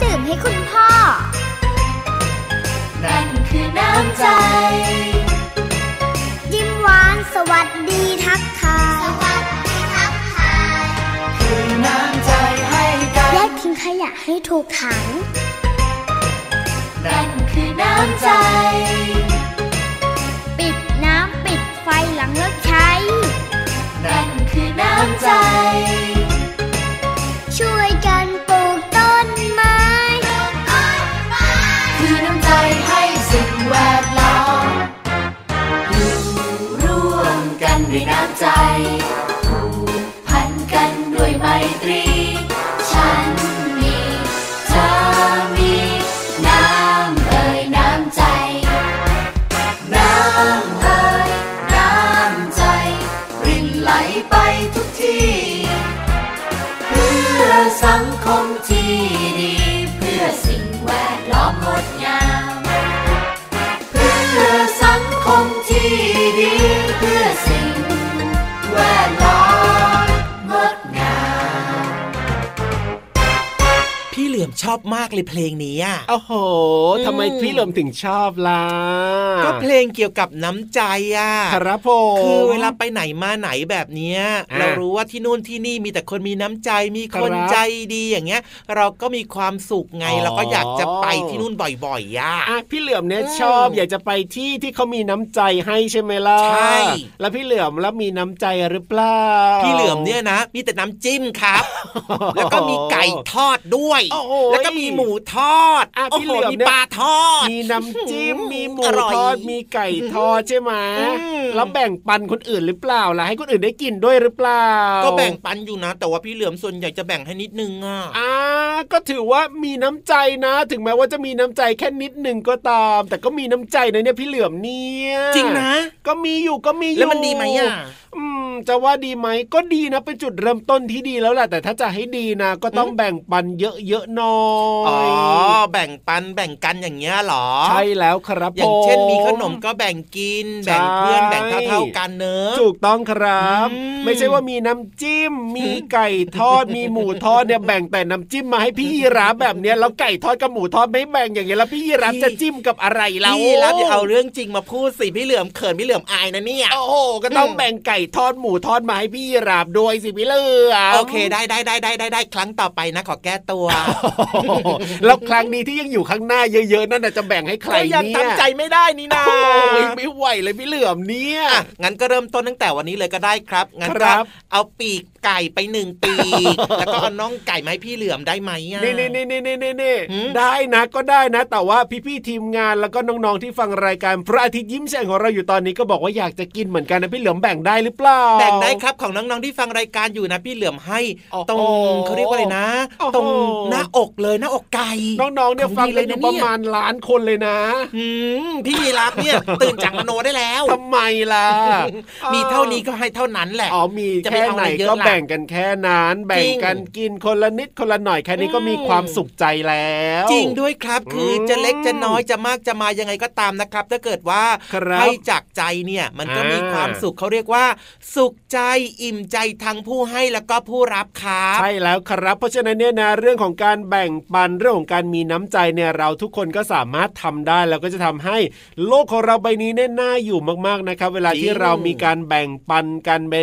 ำดื่มให้คุณพ่อ นั่นคือน้ำใจ ยิ้มหวานสวัสดีทักทาย สวัสดีทักทาย คือน้ำใจให้กันแยกทิ้งขยะให้ถูกถัง นั่นคือน้ำใจ ปิดน้ำปิดไฟหลังเลิกใช้ นั่นคือน้ำใจ อมชอบมากเลยเพลงนี้อะโอ้โหทำไมพี่เหลิมถึงชอบล่ะก็เพลงเกี่ยวกับน้ำใจอะครับผมคือเวลาไปไหนมาไหนแบบเนี้ยอ่าเรารู้ว่าที่นู่นที่นี่มีแต่คนมีน้ำใจมีคนครับใจดีอย่างเงี้ย เราก็มีความสุขไงอ๋อเราก็อยากจะไปที่นู่นบ่อยๆย่ะอะพี่เหลือมเนี่ยอืมชอบอยากจะไปที่ที่เขามีน้ำใจให้ใช่ไหมล่ะใช่แล้วพี่เหลือมแล้วมีน้ำใจหรือเปล่าพี่เหลือมเนี่ยนะ มีแต่น้ำจิ้มครับ แล้วก็มีไก่ทอดด้วยโอ้โหแล้วก็มีหมูทอดอะโอ้พี่โหเหลือมมีเนี่ยปลาทอด มีน้ำจิ้มมีหมูอร่อยทอดมีไก่ทอดใช่ไหมอืมแล้วแบ่งปันคนอื่นหรือเปล่าล่ะให้คนอื่นได้กินด้วยหรือเปล่า ก็แบ่งปันอยู่นะ แต่ว่าพี่เหลือมส่วนใหญ่จะแบ่งให้นิดนึงอะอ่าก็ถือว่ามีน้ำใจนะ ถึงแม้ว่าจะมีน้ำใจแค่นิดหนึ่งก็ตาม แต่ก็มีน้ำใจนะเนี่ยพี่เหลือมเนี่ยจริงนะ ก็มีอยู่ก็มีอยู่แล้วมันดีไหมอะอืม จะว่าดีไหมก็ดีนะเป็นจุดเริ่มต้นที่ดีแล้วแหละแต่ถ้าจะให้ดีนะก็ต้องแบ่งปันเยอะๆหน่อยอ๋อแบ่งปันแบ่งกันอย่างเงี้ยเหรอ ใช่แล้วครับอย่างเช่นผมีขนมก็แบ่งกินใช่แบ่งเพื่อนแบ่งเท่าๆกันเนอะถูกต้องครับอืมไม่ใช่ว่ามีน้ำจิ้ม มีไก่ทอดมีหมูทอดเนี่ยแบ่งแต่น้ำจิ้มมาให้พี่ยีราฟแบบเนี้ยแล้วไก่ทอดกับหมูทอดไม่แบ่งอย่างเงี้ยแล้วพี่ยีราฟจะจิ้มกับอะไรเราพี่รับอย่าเอาเรื่องจริงมาพูดสิพี่เหลือมเขินพี่เหลือมอายนะเนี่ยโอ้โหก็ต้องอืมแบ่งไก่ทอดหมูทอดมาให้พี่ยีราฟด้วยสิพี่เหลือมโอเคได้ได้ได้ได้ได้ได้ครั้งต่อไปนะขอแก้ตัวโอ้โหแล้วครั้งนี้ที่ยังอยู่ข้างหน้าเยอะๆนั่นน่ะจะแบ่งให้ใครก็เนี่ยยังทำใจไม่ได้นี่นะโอ้ยไม่ไหวเลยพี่เหลือมเนี่ยอะงั้นก็เริ่มต้นตั้งแต่วันนี้เลยก็ได้ครับงั้นครัก็บเอาปีกไก่ไปหนึ่งปีกแล้วก็เอาน้องไก่มาให้พี่เหลือมได้ไหมอะนี่นี่นี่นี่นี่นี่นี่หืมได้นะก็ได้นะ แต่ว่าพี่ๆทีมงานแล้วก็น้องๆที่ฟังรายการพระอาทิตย์ยิ้มแฉ่งของเราอยู่ตอนนี้ก็บอกว่าอยากจะกินเหมือนกันนะพี่เหลือมแบ่งได้หรือรือเปล่าแบ่งได้ครับของน้องๆที่ฟังรายการอยู่นะพี่เหลือมให้โอ้โหตรงเขาเรียกว่าอะไรนะโอ้โหตรงหน้าอกเลยหน้าอกไก่น้องๆเนี่ยขฟังดีเลยอยู่ประมาณล้านคนเลยนะอืมพี่ยีรับเนี่ยตื่นจากมโนได้แล้วทำไมล่ะมีเท่านี้ก็ให้เท่านั้นแหละอ๋อมีจะไปแค่เอาไหนอะไรเยอะก็ล่ะแบ่งกันแค่นั้นแบ่งกันกินคนละนิดคนละหน่อยแค่นี้ก็มีอืมความสุขใจแล้ว จริงด้วยครับคืออมจะเล็กจะน้อยจะมากจะมายังไงก็ตามนะครับ ถ้าเกิดว่าครับให้จากใจเนี่ยมันก็อ่ามีมีความสุขเขาเรียกว่าสุขใจอิ่มใจทั้งผู้ให้แล้วก็ผู้รับครับใช่แล้วครับ เพราะฉะนั้นเนี่ยนะเรื่องของการแบ่งปันเรื่องของการมีน้ำใจเนี่ยเราทุกคนก็สามารถทำได้แล้วก็จะทำให้โลกของเราใบนี้เนี่ยน่าอยู่มากๆนะครับ เวลาจริงที่เรามีการแบ่งปันกันไป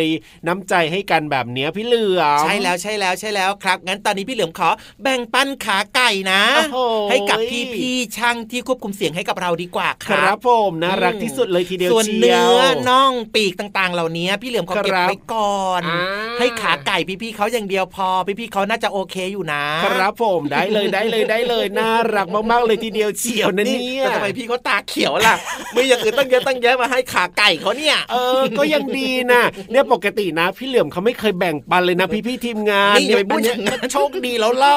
น้ำใจให้กันแบบเนี้ยพี่เหลือมใช่แล้วใช่แล้วใช่แล้วครับ งั้นตอนนี้พี่เหลือมขอแบ่งปันขาไก่นะโอ้โหให้กับพี่พี่ๆช่างที่ควบคุมเสียงให้กับเราดีกว่าคครัรับบผมน่ารักอืมที่สุดเลยทีเดียวส่วนเชียวเนื้อน่องปีกต่างๆ เหล่านี้พี่เหลือมขอเก็บครับไว้ก่อนอ่าให้ขาไก่พี่ๆเขาอย่างเดียวพอ พี่ๆเขาน่าจะโอเคอยู่นะ ครับผมได้เลยได้เลยได้เลยน่ารักมากๆเลยทีเดียวเชียวนะเนี่ยแต่ทำไมพี่เขาตาเขียวล่ะมีอย่างอื่นตั้งเยอะตั้งแยะมาให้ขาไก่เขาเนี่ยเออก็ยังดีนะเนี่ยปกตินะ พี่เหลือมเขาไม่เคยแบ่งปันเลยนะพี่พี่ๆทีมงานนี่อย่าไปพูดอันอเนี้ย่างนั้นโชคดีแล้วล่ะ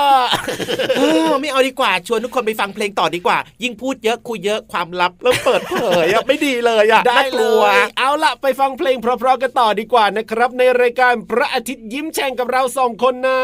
เออไม่เอาดีกว่าชวนทุกคนไปฟังเพลงต่อดีกว่า ยิ่งพูดเยอะคุยเยอะความลับเริ่มเปิดเผยอะไม่ดีเลยอะได้น่ากเลลัวยเอาล่ะไปฟังเพลงเพราะๆกันต่อดีกว่านะครับ ในรายการพระอาทิตย์ยิ้มแฉ่งกับเราสองคนนะ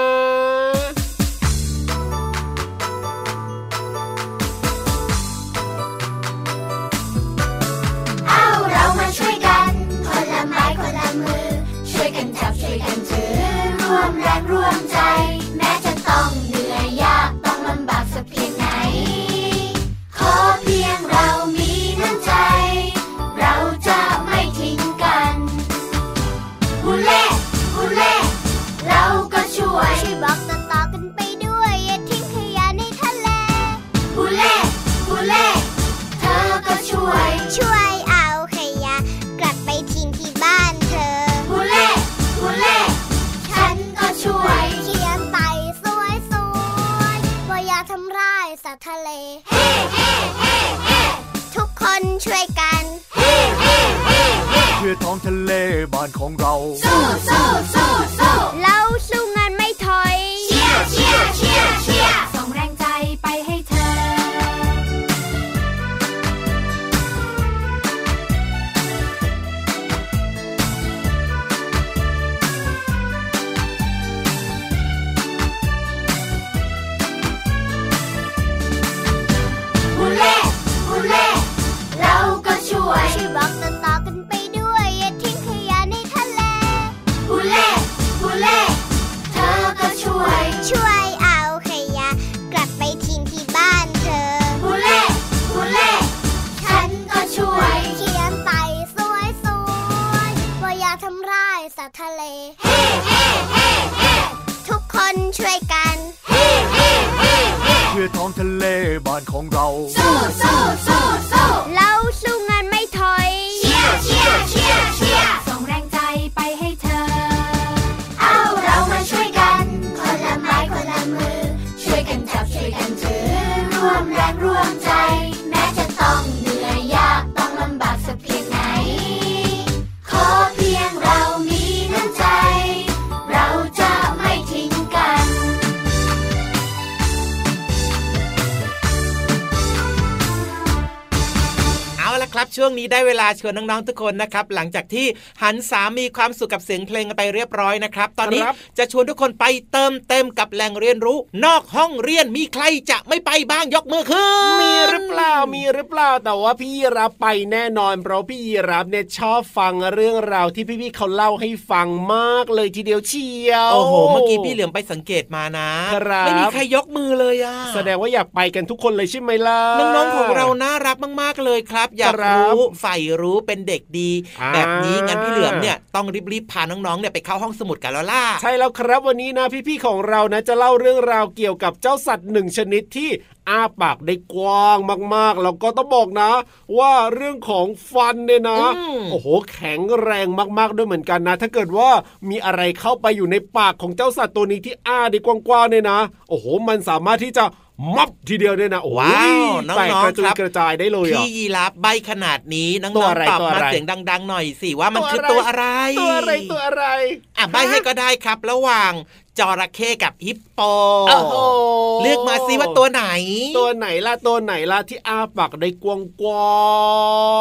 วงนี้ได้เวลาชวนน้องๆทุกคนนะครับหลังจากที่หันสามีความสุขกับเสียงเพลงกันไปเรียบร้อยนะครับตอนนี้ครับจะชวนทุกคนไปเติมเต็มกับแหล่งเรียนรู้ นอกห้องเรียนมีใครจะไม่ไปบ้างยกมือขึ้นมีหรือเปล่ามีหรือเปล่าแต่ว่าพี่ยีรับไปแน่นอน เพราะพี่ยีรับเนี่ยชอบฟังเรื่องราวที่พี่ๆเขาเล่าให้ฟังมากเลยทีเดียวเชียวโอ้โหเมื่อกี้พี่เหลือมไปสังเกตมานะครับไม่มีใครยกมือเลยอะแสดงว่าอยากไปกันทุกคนเลยใช่ไหมล่ะน้องๆของเราน่ารักมากๆเลยครับ อยากครับรู้ใฝ่รู้เป็นเด็กดีอ่าแบบนี้งั้นพี่เหลือมเนี่ยต้องรีบๆพาน้องๆเนี่ยไปเข้าห้องสมุดกันแล้วล่ะใช่แล้วครับวันนี้นะพี่ๆของเรานะจะเล่าเรื่องราวเกี่ยวกับเจ้าสัตว์หนึ่งชนิดที่อ้าปากได้กว้างมากๆ แล้วก็ต้องบอกนะ ว่าเรื่องของฟันเนี่ยนะอืมโอ้โห แข็งแรงมากๆด้วยเหมือนกันนะ ถ้าเกิดว่ามีอะไรเข้าไปอยู่ในปากของเจ้าสัตว์ตัวนี้ที่อ้าได้กว้างๆเนี่ยนะ โอ้โห มันสามารถที่จะ มับทีเดียวเนี่ยนะโอ้โหว้าวน้องๆแตกกระจุยครับกระจายได้เลยอะพี่ยีราฟใบขนาดนี้น้ตัวองอะไรๆตอบตัวมาอะไรเสียงดัง ๆ หน่อยสิว่ามันคือตัตัววอะอะไรไร ตัวอะไรตัวอะไรอะใบให้ก็ได้ครับระหว่างจระเข้กับฮิปโปโอ้โหเลือกมาสิว่าตัวไหน ตัวไหนล่ะตัวไหนล่ะที่อ้าปากได้กว้างกว้า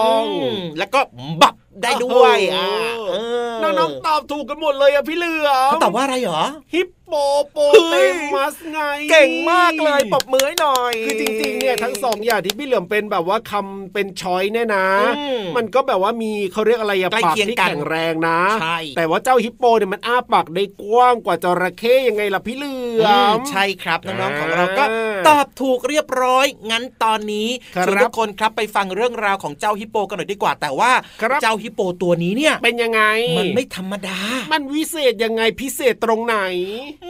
อืงมแล้วก็บับได้ด้วยโอ้อะโหเออน้องๆตอบถูกกันหมดเลยอะพี่เหลือมเขาตอบว่าอะไรเหรอฮิปโปโปเตมัสไง เก่งมากเลยปรบมือให้หน่อย คือจริงๆเนี่ยทั้งสองอย่างที่พี่เหลือมเป็นแบบว่าคำเป็นช้อยเนี่ยนะอืมมันก็แบบว่ามีเขาเรียกอะไรอะใกล้ปากเคียงที่กันแข็งแรงนะใช่แต่ว่าเจ้าฮิปโปเนี่ยมันอ้าปากได้กว้างกว่าจระเข้ยังไงล่ะพี่เหลืออืมมใช่ครับน้องๆของอ่าเราก็ตอบถูกเรียบร้อย งั้นตอนนี้ครับชวนทุกคนครับไปฟังเรื่องราวของเจ้าฮิปโปกันหน่อยดีกว่าแต่ว่าครับเจ้าฮิปโปตัวนี้เนี่ยเป็นยังไงมันไม่ธรรมดา มันวิเศษยังไงพิเศษตรงไหน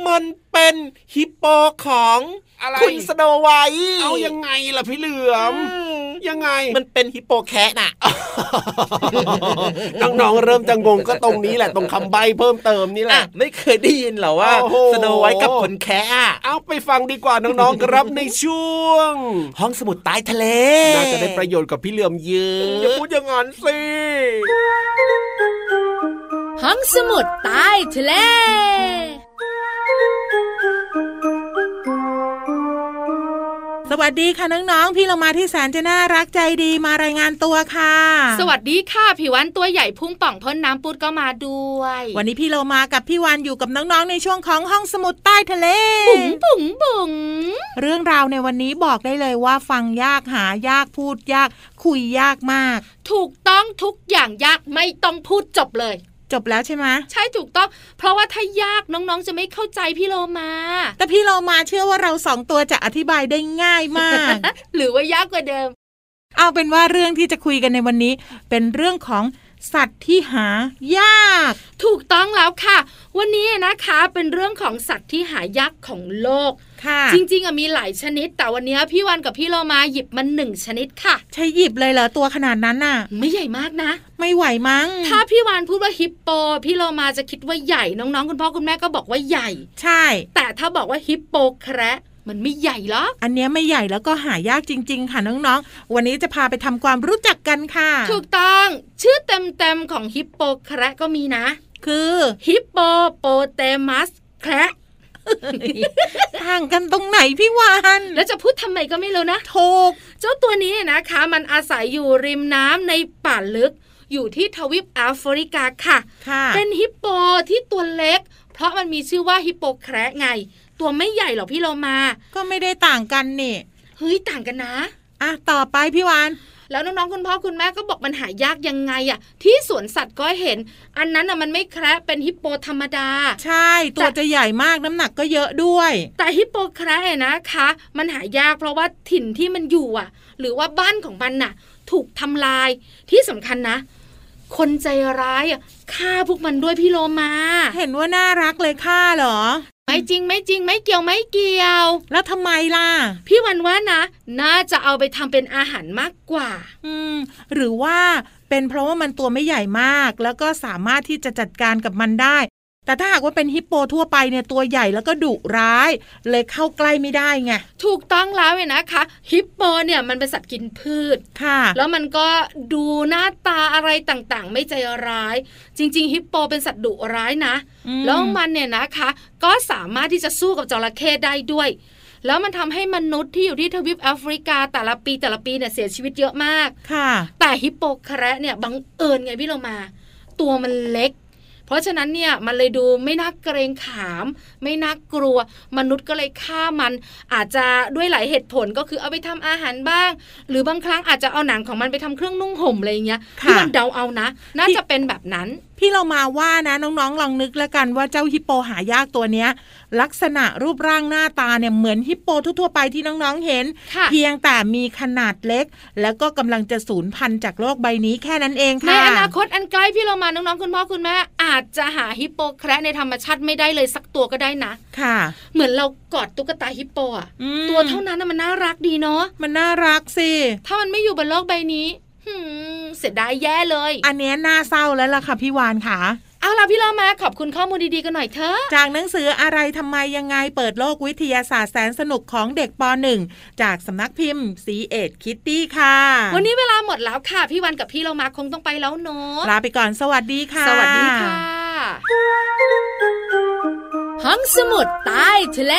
มันเป็นฮิปโปของอะไรคุณสโนไวท์เอายังไงล่ะพี่เหลือมอืมยังไงมันเป็นฮิปโปแคะน่ะ น้องๆเริ่มจะงงก็ตรงนี้แหละตรงคำใบ้เพิ่มเติมนี่แหอะละ ไม่เคยได้ยินเหรอว่าโอ้โหสโนไวท์กับขนแคะอะเอาไปฟังดีกว่าน้องๆครับในช่วง ห้องสมุดใต้ทะเลน่าจะได้ประโยชน์กับพี่เหลือมเยอะอย่าพูดอย่างนั้นสิห้องสมุดใต้ทะเล วัสดีค่ะน้องๆ พี่เรามาที่แสนจะน่ารักใจดีมารายงานตัวค่ะ สวัสดีค่ะผิววันตัวใหญ่พุ่งป่องพ่นน้ำปุดก็มาด้วย วันนี้พี่เรามากับพี่วันอยู่กับน้องๆในช่วงของห้องสมุดใต้ทะเลบุ๋งบุ๋งบุ๋งเรื่องราวในวันนี้บอกได้เลยว่าฟังยากหายากพูดยาก คุยยากมาก ถูกต้องทุกอย่างยากไม่ต้องพูดจบเลย จบแล้วใช่ไหมใช่ถูกต้อง เพราะว่าถ้ายากน้องๆ จะไม่เข้าใจพี่โลมา แต่พี่เรามาเชื่อว่าเราสองตัวจะอธิบายได้ง่ายมาก หรือว่ายากกว่าเดิม เอาเป็นว่าเรื่องที่จะคุยกันในวันนี้ เป็นเรื่องของสัตว์ที่หายาก ถูกต้องแล้วค่ะ วันนี้นะคะเป็นเรื่องของสัตว์ที่หายากของโลกค่ะ จริงๆอะมีหลายชนิด แต่วันนี้พี่วันกับพี่โลมาหยิบมันหนึ่งชนิดค่ะ ใช้หยิบเลยเหรอตัวขนาดนั้นน่ะ ไม่ใหญ่มากนะ ไม่ไหวมั้ง ถ้าพี่วานพูดว่าฮิปโป พี่โลมาจะคิดว่าใหญ่น้องๆ คุณพ่อคุณแม่ก็บอกว่าใหญ่ ใช่ แต่ถ้าบอกว่าฮิปโปแคระมันไม่ใหญ่หรอกอันเนี้ยไม่ใหญ่แล้วก็หายากจริง ๆ ค่ะน้องๆ วันนี้จะพาไปทำความรู้จักกันค่ะ ถูกต้อง ชื่อเต็มๆของฮิปโปแคระก็มีนะ คือฮิปโปโปเตมัสแคระต่างกันตรงไหนพี่วานแล้วจะพูดทำไมก็ไม่รู้นะถูกเจ้าตัวนี้เนี่ยนะคะ มันอาศัยอยู่ริมน้ำในป่าลึก อยู่ที่ทวีปแอฟริกาค่ะค่ะ เป็นฮิปโปที่ตัวเล็ก เพราะมันมีชื่อว่าฮิปโปแคระไง ตัวไม่ใหญ่หรอกพี่โลมา ก็ไม่ได้ต่างกันนี่เฮ้ยต่างกันนะอะต่อไปพี่วาน แล้วน้องๆคุณพ่อคุณแม่ก็บอกมันหายากยังไงอะที่สวนสัตว์ก็เห็น อันนั้นอะมันไม่แคระเป็นฮิปโปธรรมดา ใช่ ตัวจะใหญ่มากน้ำหนักก็เยอะด้วย แต่ฮิปโปแคระเนี่ยนะคะ มันหายากเพราะว่าถิ่นที่มันอยู่อะหรือว่าบ้านของมันน่ะ ถูกทำลายที่สำคัญนะคนใจร้ายอะฆ่าพวกมันด้วยพี่โลมา เห็นว่าน่ารักเลยค่าเหรอ ไม่จริงไม่จริงไม่เกี่ยวไม่เกี่ยว แล้วทำไมล่ะ พี่วันว่านะ น่าจะเอาไปทำเป็นอาหารมากกว่า อืม หรือว่าเป็นเพราะว่ามันตัวไม่ใหญ่มาก แล้วก็สามารถที่จะจัดการกับมันได้ แต่ถ้าหากว่าเป็นฮิปโปทั่วไปเนี่ยตัวใหญ่แล้วก็ดุร้าย เลยเข้าใกล้ไม่ได้ไงถูกต้องแล้วเนี่ยนะคะฮิปโปเนี่ยมันเป็นสัตว์กินพืชค่ะ แล้วมันก็ดูหน้าตาอะไรต่างๆ ไม่ใจร้าย จริง ๆ ฮิปโปเป็นสัตว์ดุร้ายนะอืมแล้วมันเนี่ยนะคะ ก็สามารถที่จะสู้กับจระเข้ได้ด้วยแล้วมันทำให้มนุษย์ที่อยู่ที่ทวีปแอฟริกาแต่ละปีแต่ละปีเนี่ยเสียชีวิตเยอะมาก ค่ะ แต่ฮิปโปแคระเนี่ยบังเอิญไงพี่เรามา ตัวมันเล็ก เพราะฉะนั้นเนี่ยมันเลยดูไม่น่าเกรงขาม ไม่น่ากลัว มนุษย์ก็เลยฆ่ามัน อาจจะด้วยหลายเหตุผลก็คือเอาไปทำอาหารบ้าง หรือบางครั้งอาจจะเอาหนังของมันไปทำเครื่องนุ่งห่มอะไรอย่างเงี้ยค่ะที่มันเดาเอานะ น่าจะเป็นแบบนั้นพี่เรามาว่านะน้องๆลองนึกแล้วกันว่าเจ้าฮิปโปหายากตัวเนี้ย ลักษณะรูปร่างหน้าตาเนี่ยเหมือนฮิปโปทั่วๆไปที่น้องๆเห็นค่ะเพียงแต่มีขนาดเล็ก แล้วก็กำลังจะสูญพันธุ์จากโลกใบนี้แค่นั้นเองในค่ะอนาคตอันใกล้พี่เรามาน้องๆคุณพ่อคุณแม่อาจจะหาฮิปโปแคระในธรรมชาติไม่ได้เลยสักตัวก็ได้นะค่ะ เหมือนเรากอดตุ๊กตาฮิปโปอะอืมตัวเท่านั้นนะมันน่ารักดีเนาะมันน่ารักสิถ้ามันไม่อยู่บนโลกใบนี้หืม เสียดายแย่เลย อันเนี้ยน่าเศร้าแล้วล่ะค่ะพี่วานค่ะเอาล่ะพี่เรามาขอบคุณข้อมูลดีๆกันหน่อยเถอะจากหนังสืออะไรทำไมยังไงเปิดโลกวิทยาศาสตร์แสนสนุกของเด็กป .1 จากสำนักพิมพ์สีเอ็ดคิตตี้ค่ะ วันนี้เวลาหมดแล้วค่ะ พี่วันกับพี่เรามาคงต้องไปแล้วเนาะลาไปก่อนสวัสดีค่ะ สวัสดีค่ะห้องสมุดใต้ทะเล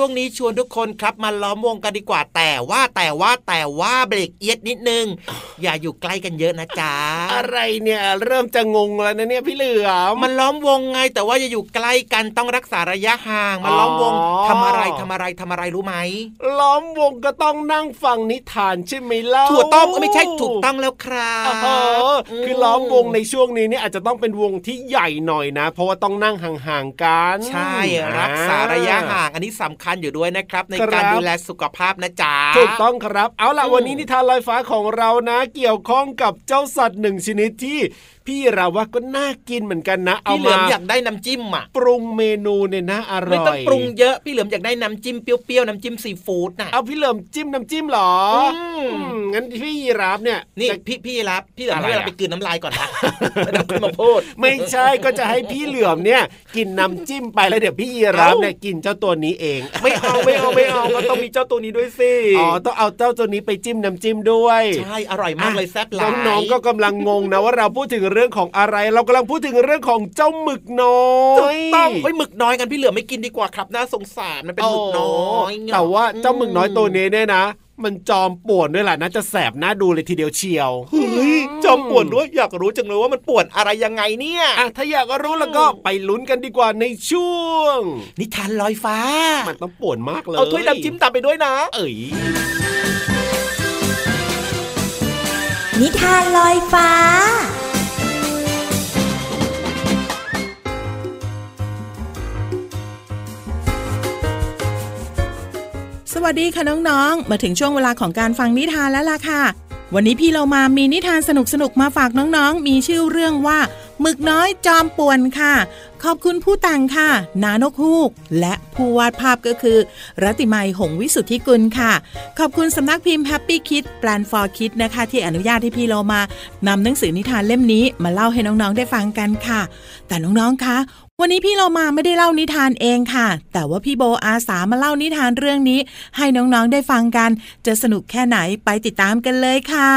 ช่วงนี้ชวนทุกคนครับมาล้อมวงกันดีกว่าแต่ว่าแต่ว่าแต่ว่าเบรกเอียดนิดนึง อย่าอยู่ใกล้กันเยอะนะจ๊ะอะไรเนี่ยเริ่มจะงงแล้วนะเนี่ยพี่เหลือมมันล้อมวงไง แต่ว่าอย่าอยู่ใกล้กันต้องรักษาระยะห่างมาล้อมวงอ๋อทำอะไรทำอะไรทำอะไรรู้ไหมล้อมวงก็ต้องนั่งฟังนิทานใช่ไหมเล่าถูกต้องไม่ใช่ถูกต้องแล้วครัอ๋บอคือล้อมวงในช่วงนี้เนี่ยอาจจะต้องเป็นวงที่ใหญ่หน่อยนะ เพราะว่าต้องนั่งห่างๆกันใช่รักษาระยะห่าง อันนี้สำคัญอยู่ด้วยนะครับ ในการครับดูแลสุขภาพนะจ๊ะถูกต้องครับ เอาล่ะอืมวันนี้นิทานลอยฟ้าของเรานะ เกี่ยวข้องกับเจ้าสัตว์หนึ่งชนิดที่พี่เราว่าก็น่ากินเหมือนกันนะ เอาพี่เหลือมามอยากได้น้ำจิ้มอะปรุงเมนูเนี่ยนะอร่อยไม่ต้องปรุงเยอะพี่เหลือมอยากได้น้ำจิ้มเปรี้ยวๆน้ำจิ้มซีฟู้ดน่ะเอาพี่เหลิมจิ้มน้ำจิ้มเหรออมอืมงั้นพี่ยีราฟเนี่ยนี่จะพี่พี่รับพี่เหลือมอะไรให้เวลาอะไปกลืนน้ำลายก่อนนะไม่ต้องขึ้นมาพูดไม่ใช่ก็จะให้พี่เหลือมเนี่ย กินน้ำจิ้มไปแล้วเดี๋ยวพี่ยีราฟเอ้าเนี่ยกินเจ้าตัวนี้เองไม่เอาไม่เอาไม่เอาก็ต้องมีเจ้าตัวนี้ด้วยสิอ๋อต้องเอาเจ้าตัวนี้ไปจิ้มน้ำจิ้มด้วยใช่อร่อยมากเลยแซ่บหลายน้องๆก็กำลังงงนะว่าเราพูดถึงเรื่องของอะไร เรากำลังพูดถึงเรื่องของเจ้าหมึกน้อยถูกต้องเฮ้ยหมึกน้อยกันพี่เหลือมไม่กินดีกว่าครับน่าสงสารมันเป็นหมึกน้อยโแต่ว่าเจ้าหมึกน้อยตัวนี้เนี่ยนะ มันจอมป่วนด้วยแหละน่าจะแสบหน้าดูเลยทีเดียวเชียวเฮ้ยจอมป่วนด้วยอยากรู้จังเลยว่ามันป่วนอะไรยังไงเนี่ยอะถ้าอยากรู้แล้วก็ไปลุ้นกันดีกว่าในช่วง นิทานลอยฟ้า มันต้องป่วนมากเลย เอาถ้วยน้ำจิ้มตามไปด้วยนะ เอ้ยนิทานลอยฟ้า วัสดีค่ะน้องๆ มาถึงช่วงเวลาของการฟังนิทานแล้วล่ะค่ะ วันนี้พี่เรามามีนิทานสนุกๆ มาฝากน้องๆ มีชื่อเรื่องว่าหมึกน้อยจอมป่วนค่ะ ขอบคุณผู้แต่งค่ะ นานกฮูก และผู้วาดภาพก็คือ รัติมัยหงวิสุทธิกุลค่ะ ขอบคุณสำนักพิมพ์ Happy Kid Plan for Kid นะคะ ที่อนุญาตให้พี่เรามานำหนังสือนิทานเล่มนี้มาเล่าให้น้องๆได้ฟังกันค่ะ แต่น้องๆคะ วันนี้พี่เรามาไม่ได้เล่านิทานเองค่ะ แต่ว่าพี่โบอาสามาเล่านิทานเรื่องนี้ ให้น้องๆได้ฟังกัน จะสนุกแค่ไหนไปติดตามกันเลยค่ะ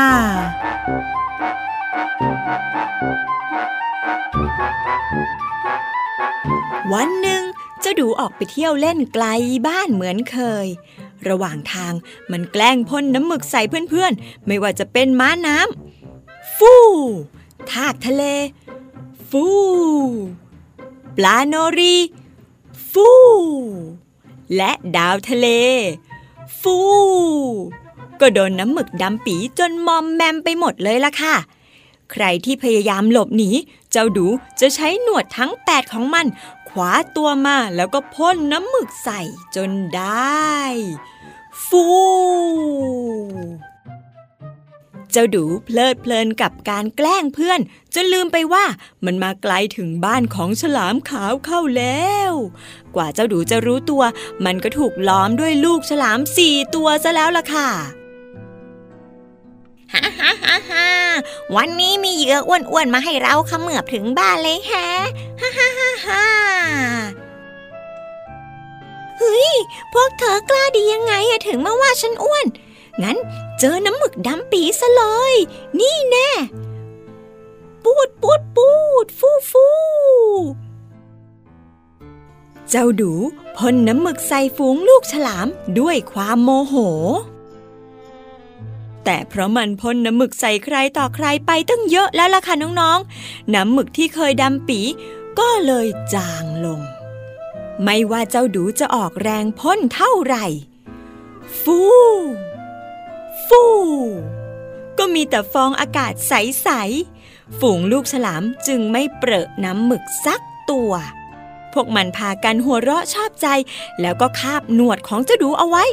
วันหนึ่งเจ้าดูออกไปเที่ยวเล่นไกลบ้านเหมือนเคย ระหว่างทางมันแกล้งพ่นน้ำหมึกใส่เพื่อนๆ ไม่ว่าจะเป็นม้าน้ำฟูทากทะเล ฟู ปลาโนรี ฟูและดาวทะเล ฟูก็โดนน้ำหมึกดำปีจนมอมแมมไปหมดเลยล่ะค่ะ ใครที่พยายามหลบหนี เจ้าดูจะใช้หนวดทั้งแปดของมันขวาตัวมาแล้วก็พ่นน้ำหมึกใส่จนได้ ฟู เจ้าดูเพลิดเพลินกับการแกล้งเพื่อน จนลืมไปว่ามันมาไกลถึงบ้านของฉลามขาวเข้าแล้ว กว่าเจ้าดูจะรู้ตัว มันก็ถูกล้อมด้วยลูกฉลามสี่ตัวซะแล้วล่ะค่ะฮ่าฮ่าฮ่าฮ่าวันนี้มีเหยื่ออ้วนๆมาให้เราเขมือบถึงบ้านเลยแฮะฮ่าฮ่าฮ่าฮ่าเฮ้ย พวกเธอกล้าดียังไงอะถึงมาว่าฉันอ้วน งั้นเจอน้ำหมึกดำปีซะเลย นี่แน่ ปูดปูดปูด ฟูฟูเจ้าดูพ่นน้ำหมึกใส่ฝูงลูกฉลามด้วยความโมโห แต่เพราะมันพ่นน้ำหมึกใส่ใครต่อใครไปตั้งเยอะแล้วล่ะค่ะน้องๆ น้ำหมึกที่เคยดำปีก็เลยจางลง ไม่ว่าเจ้าดูจะออกแรงพ่นเท่าไหร่ ฟู ฟูก็มีแต่ฟองอากาศใส ๆ ฝูงลูกฉลามจึงไม่เปรอะน้ำหมึกสักตัว พวกมันพากันหัวเราะชอบใจ แล้วก็คาบหนวดของเจ้าดูเอาไว้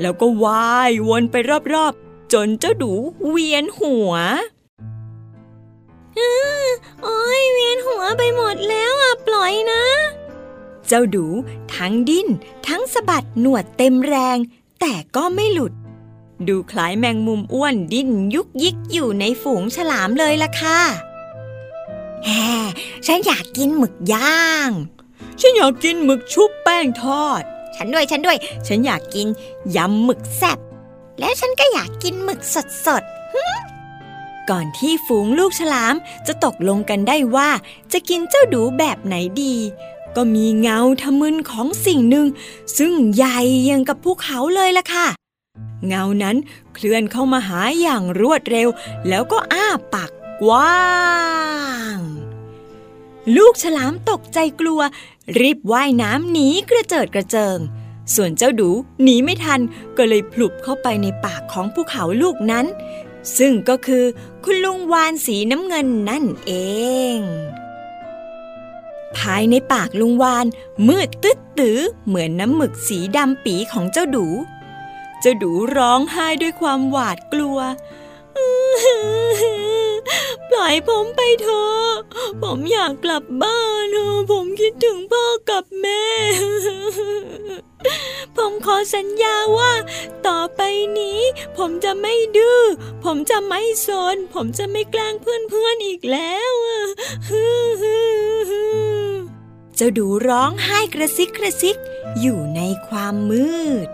แล้วก็ว่ายวนไปรอบ ๆ จนเจ้าดูเวียนหัวโอ้ยเวียนหัวไปหมดแล้วอะปล่อยนะ เจ้าดูทั้งดิ้น ทั้งสะบัดหนวดเต็มแรง แต่ก็ไม่หลุด ดูคล้ายแมงมุมอ้วนดิ้นยุกยิกอยู่ในฝูงฉลามเลยล่ะค่ะแฮฉันอยากกินหมึกย่าง ฉันอยากกินหมึกชุบแป้งทอด ฉันด้วยฉันด้วย ฉันอยากกินยำหมึกแซ่บ แล้วฉันก็อยากกินหมึกสดสดๆก่อนที่ฝูงลูกฉลามจะตกลงกันได้ว่า จะกินเจ้าดูแบบไหนดี ก็มีเงาทะมึนของสิ่งหนึ่ง ซึ่งใหญ่ยังกับภูเขาเลยล่ะค่ะ เงานั้นเคลื่อนเข้ามาหาอย่างรวดเร็ว แล้วก็อ้าปากกว้าง ลูกฉลามตกใจกลัว รีบว่ายน้ำหนีกระเจิดกระเจิง ส่วนเจ้าดูหนีไม่ทันก็เลยพลุบเข้าไปในปากของภูเขาลูกนั้น ซึ่งก็คือคุณลุงวานสีน้ำเงินนั่นเอง ภายในปากลุงวานมืดตึ๊ดตื้อเหมือนน้ำหมึกสีดำปีของเจ้าดู เจ้าดูร้องไห้ด้วยความหวาดกลัว ปล่อยผมไปเถอะ ผมอยากกลับบ้านเถอะผมคิดถึงพ่อกับแม่ ผมขอสัญญาว่า ต่อไปนี้ ผมจะไม่ดื้อ ผมจะไม่สนผมจะไม่แกล้งเพื่อนๆอีกแล้วเจ้าดูร้องไห้กระซิกกระซิกอยู่ในความมืด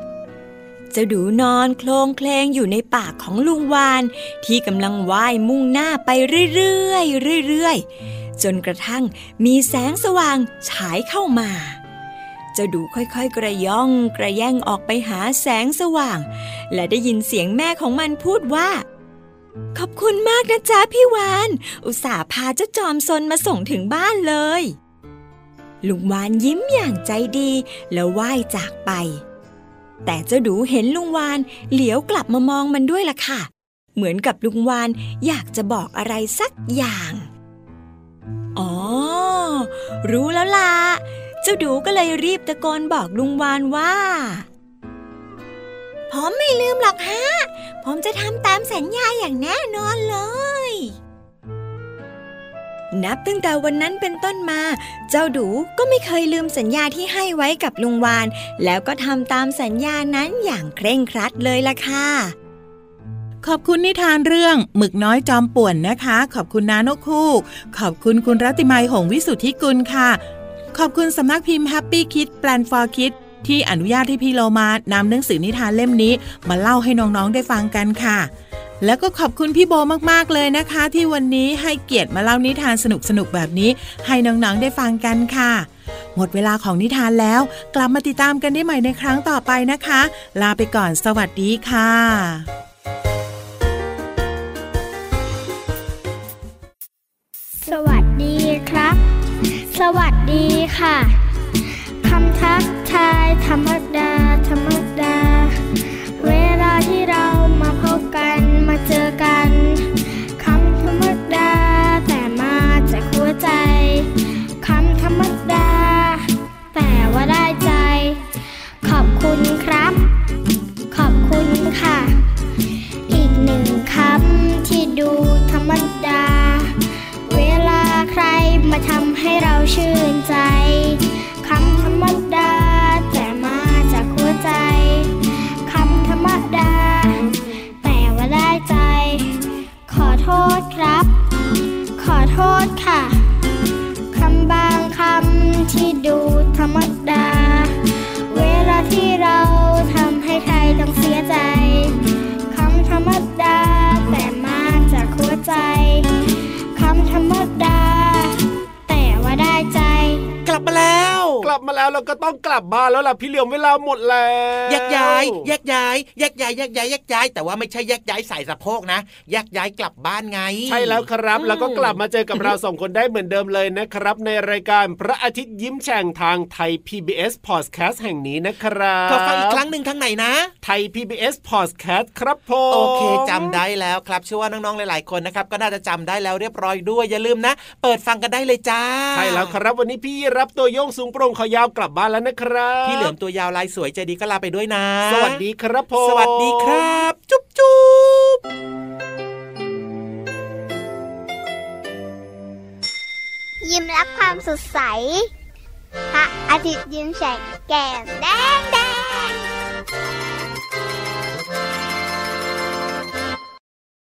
เจ้าดูนอนโคลงเคลงอยู่ในปากของลุงวาน ที่กำลังว่ายมุ่งหน้าไปเรื่อยๆเรื่อยๆจนกระทั่งมีแสงสว่างฉายเข้ามาเจ้าดูค่อยๆ กระย่องกระแย่งออกไปหาแสงสว่าง และได้ยินเสียงแม่ของมันพูดว่า ขอบคุณมากนะจ๊ะพี่วาน อุตส่าห์พาเจ้าจอมซนมาส่งถึงบ้านเลยลุงวานยิ้มอย่างใจดีแล้วว่ายจากไป แต่เจ้าดูเห็นลุงวานเหลียวกลับมามองมันด้วยล่ะค่ะ เหมือนกับลุงวานอยากจะบอกอะไรสักอย่าง อ๋อ รู้แล้วล่ะ เจ้าดูก็เลยรีบตะโกนบอกลุงวานว่า ผมไม่ลืมหรอกฮะ ผมจะทำตามสัญญาอย่างแน่นอนเลย นับตั้งแต่วันนั้นเป็นต้นมา เจ้าดูก็ไม่เคยลืมสัญญาที่ให้ไว้กับลุงวาน แล้วก็ทำตามสัญญานั้นอย่างเคร่งครัดเลยล่ะค่ะขอบคุณนิทานเรื่องหมึกน้อยจอมป่วนนะคะ ขอบคุณนานกคูกขอบคุณคุณรัติมัยหงวิสุทธิกุลค่ะ ขอบคุณสำนักพิมพ์ Happy Kid Plan for Kids ที่อนุญาตให้พี่โลมานำหนังสือนิทานเล่มนี้ มาเล่าให้น้องๆได้ฟังกันค่ะ แล้วก็ขอบคุณพี่โบมากๆเลยนะคะ ที่วันนี้ให้เกียรติมาเล่านิทานสนุกๆแบบนี้ ให้น้องๆได้ฟังกันค่ะ หมดเวลาของนิทานแล้ว กลับมาติดตามกันได้ใหม่ในครั้งต่อไปนะคะ ลาไปก่อนสวัสดีค่ะสวัสดีครับ สวัสดีค่ะ คำทักทายธรรมดาธรรมดาเวลา ที่เรามาพบกันมาเจอกัน ลับบ้านแล้วล่ะพี่เหลียมเวลาหมดแล้วแยกย้ายแยกย้ายแยกย้ายแยกย้ายแยกย้าย แต่ว่าไม่ใช่แยกย้ายใส่สะโพกนะแยกย้ายกลับบ้านไง ใช่แล้วครับอืมแล้วก็กลับมาเจอกับเราสองคนได้เหมือนเดิมเลยนะครับ ในรายการพระอาทิตย์ยิ้มแฉ่งทางไทย PBS Podcast แห่งนี้นะครับขอฟังอีกครั้งหนึ่งทางไหนนะ ไทย PBS Podcast ครับผมโอเคจำได้แล้วครับเชื่อว่าน้องๆหลายๆคนนะครับก็น่าจะจำได้แล้วเรียบร้อยด้วยอย่าลืมนะ เปิดฟังกันได้เลยจ้าใช่แล้วครับวันนี้พี่รับตัวโยงสูงโปร่งขอยาวกลับบ้านแล้วนะครับพี่เหลือมตัวยาวลายสวยใจดีก็ลาไปด้วยนะ สวัสดีครับผม สวัสดีครับ จุ๊บจุ๊บยิ้มรับความสดใสพระอาทิตย์ยิ้มแฉกแก้มแดงแดง